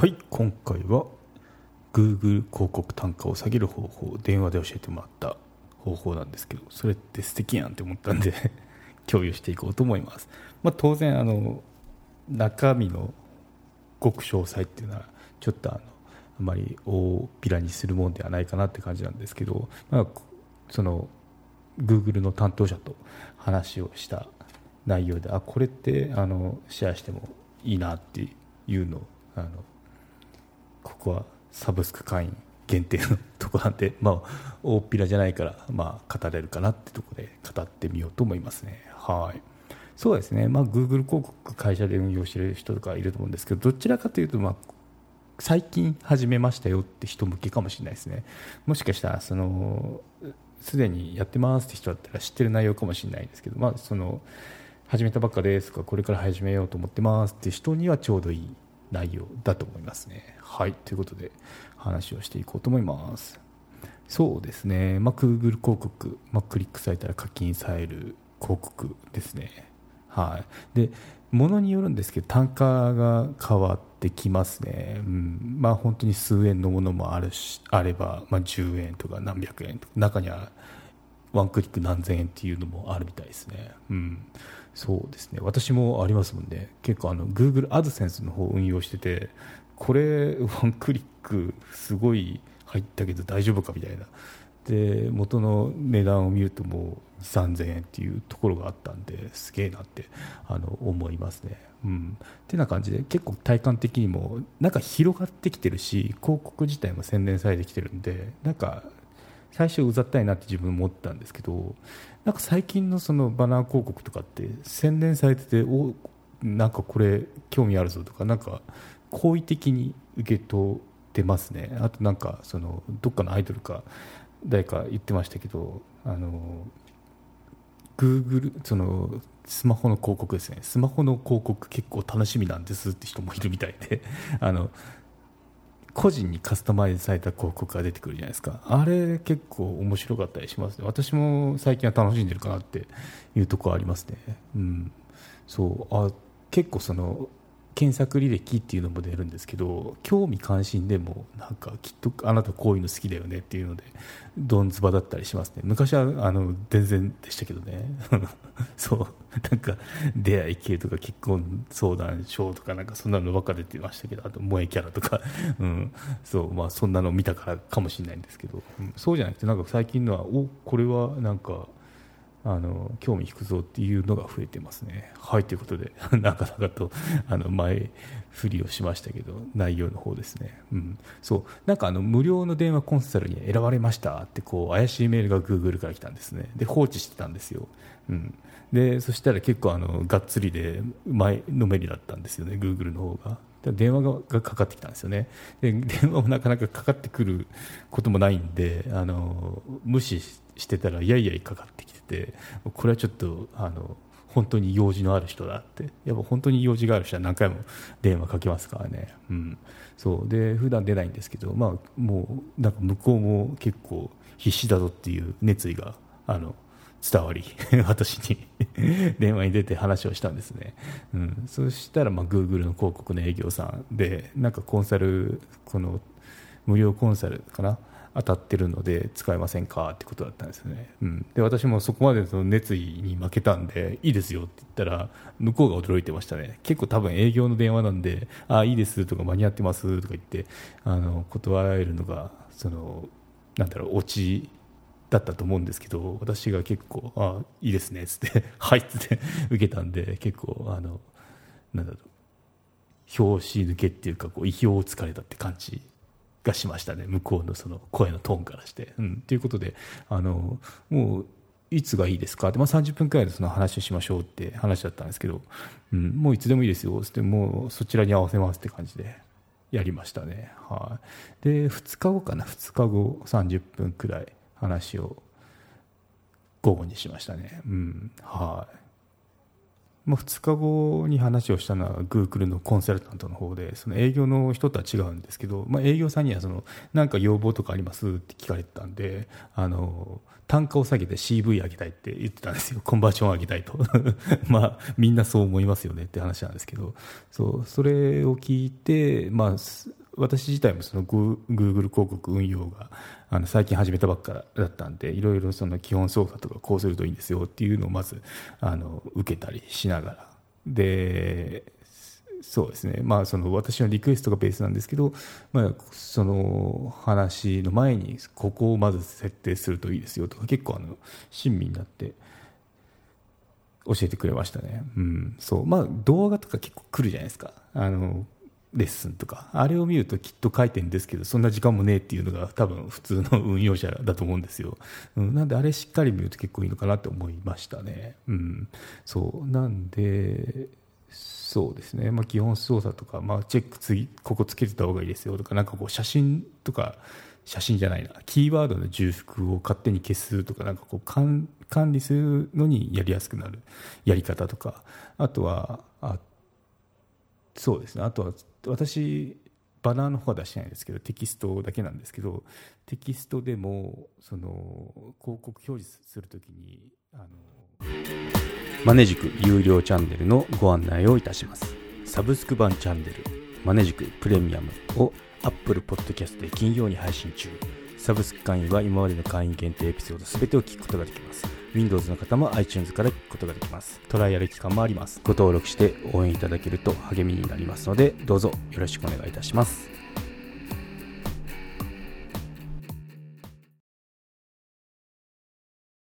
はい今回は Google 広告単価を下げる方法電話で教えてもらった方法なんですけどそれって素敵やんって思ったんで 共有していこうと思います、まあ、当然あの中身のごく詳細っていうのはちょっとあのあまり大っぴらにするもんではないかなって感じなんですけど、まあ、その Google の担当者と話をした内容であこれってあのシェアしてもいいなっていうのをあのここはサブスク会員限定のとこなんで、まあ、大っぴらじゃないから、まあ、語れるかなってとこで語ってみようと思いますね。はい。そうですね、まあ、Google 広告会社で運用している人とかいると思うんですけどどちらかというと、まあ、最近始めましたよって人向けかもしれないですね。もしかしたらそのすでにやってますって人だったら知ってる内容かもしれないですけど、まあ、その始めたばっかですとかこれから始めようと思ってますって人にはちょうどいい内容だと思いますね。はいということで話をしていこうと思います。そうですね、まあ、Google 広告、まあ、クリックされたら課金される広告ですね。はい、でものによるんですけど単価が変わってきますね、うんまあ、本当に数円のものもあるしあれば、まあ、10円とか何百円とか中にはワンクリック何千円っていうのもあるみたいですね。うん。そうですね。私もありますもんね。結構あの Google AdSense の方運用しててこれワンクリックすごい入ったけど大丈夫かみたいな。で元の値段を見るともう3000円っていうところがあったんですげえなってあの思いますね。うん、ってな感じで結構体感的にもなんか広がってきてるし広告自体も洗練されてきてるんでなんか最初うざったいなって自分思ったんですけどなんか最近のそのバナー広告とかって洗練されてておなんかこれ興味あるぞとかなんか好意的に受け取ってますね。あとなんかそのどっかのアイドルか誰か言ってましたけどあの Google そのスマホの広告ですね。スマホの広告結構楽しみなんですって人もいるみたいで。あの個人にカスタマイズされた広告が出てくるじゃないですか。あれ結構面白かったりしますね。私も最近は楽しんでるかなっていうところありますね。うん。そう。あ結構その検索履歴っていうのも出るんですけど興味関心でもなんかきっとあなたこういうの好きだよねっていうのでどんずばだったりしますね。昔はあの全然でしたけどね。そう。なんか出会い系とか結婚相談所とかなんかそんなのばっか出てましたけどあと萌えキャラとか、うん、そう。まあそんなの見たからかもしれないんですけど、うん、そうじゃなくてなんか最近のはおこれはなんかあの興味引くぞっていうのが増えてますね。はいということで なかなかとあの前振りをしましたけど内容の方ですね、うん、そう。なんかあの無料の電話コンサルに選ばれましたってこう怪しいメールが Google から来たんですね。で放置してたんですよ、うん、でそしたら結構あのがっつりで前のめりだったんですよね Google の方が。電話がかかってきたんですよね。で電話もなかなかかかってくることもないんであの無視してたらいやいやかかってきててこれはちょっとあの本当に用事のある人だってやっぱ本当に用事がある人は何回も電話かけますからね、うん、そうで普段出ないんですけど、まあ、もうなんか向こうも結構必死だぞっていう熱意があの伝わり 私に電話に出て話をしたんですね、うん、そしたらまあ Google の広告の営業さんでなんかコンサルこの無料コンサルかな？当たってるので使えませんか？ってことだったんですよね、うん、で私もそこまでの熱意に負けたんでいいですよって言ったら向こうが驚いてましたね。結構多分営業の電話なんでああいいですとか間に合ってますとか言ってあの断られるのがそのなんだろうオチだったと思うんですけど私が結構あいいですねっつって はいっつって受けたんで結構あのなんだろう拍子抜けっていうかこう意表をつかれたって感じがしましたね向こうのその声のトーンからして。うん、ということであのもういつがいいですか？って、まあ、30分くらいでその話をしましょうって話だったんですけど、うん、もういつでもいいですよってもうそちらに合わせますって感じでやりましたね、はい、で2日後かな？2日後30分くらい。話を午後にしましたね、うん。はい、まあ、2日後に話をしたのは Google のコンサルタントの方でその営業の人とは違うんですけど、まあ、営業さんにはそのなんか要望とかありますって聞かれてたんであの単価を下げて CV 上げたいって言ってたんですよ。コンバージョン上げたいと。まあみんなそう思いますよねって話なんですけど。そうそれを聞いて、まあ、私自体もその Google 広告運用があの最近始めたばっかだったんでいろいろその基本操作とかこうするといいんですよっていうのをまずあの受けたりしながら。でそうですね、まあ、その私のリクエストがベースなんですけど、まあ、その話の前にここをまず設定するといいですよとか結構あの親身になって教えてくれましたね、うん。そう。まあ、動画とか結構来るじゃないですか。あのレッスンとかあれを見るときっと書いてんですけどそんな時間もねえっていうのが多分普通の運用者だと思うんですよ、うん、なんであれしっかり見ると結構いいのかなって思いましたね、うん、そう。なんでそうですね、まあ、基本操作とか、まあ、チェック次ここつけてた方がいいですよとかなんかこう写真とか写真じゃないな。キーワードの重複を勝手に消すとかなんかこう管理するのにやりやすくなるやり方とか。あとはあそうですね。あとは私バナーの方は出してないですけどテキストだけなんですけどテキストでもその広告表示するときにあのマネジク有料チャンネルのご案内をいたします。サブスク版チャンネルマネジクプレミアムを Apple Podcast で金曜に配信中。サブスク会員は今までの会員限定エピソード全てを聞くことができます。Windows の方も iTunes から聞くことができます。トライアル期間もあります。ご登録して応援いただけると励みになりますので、どうぞよろしくお願いいたします。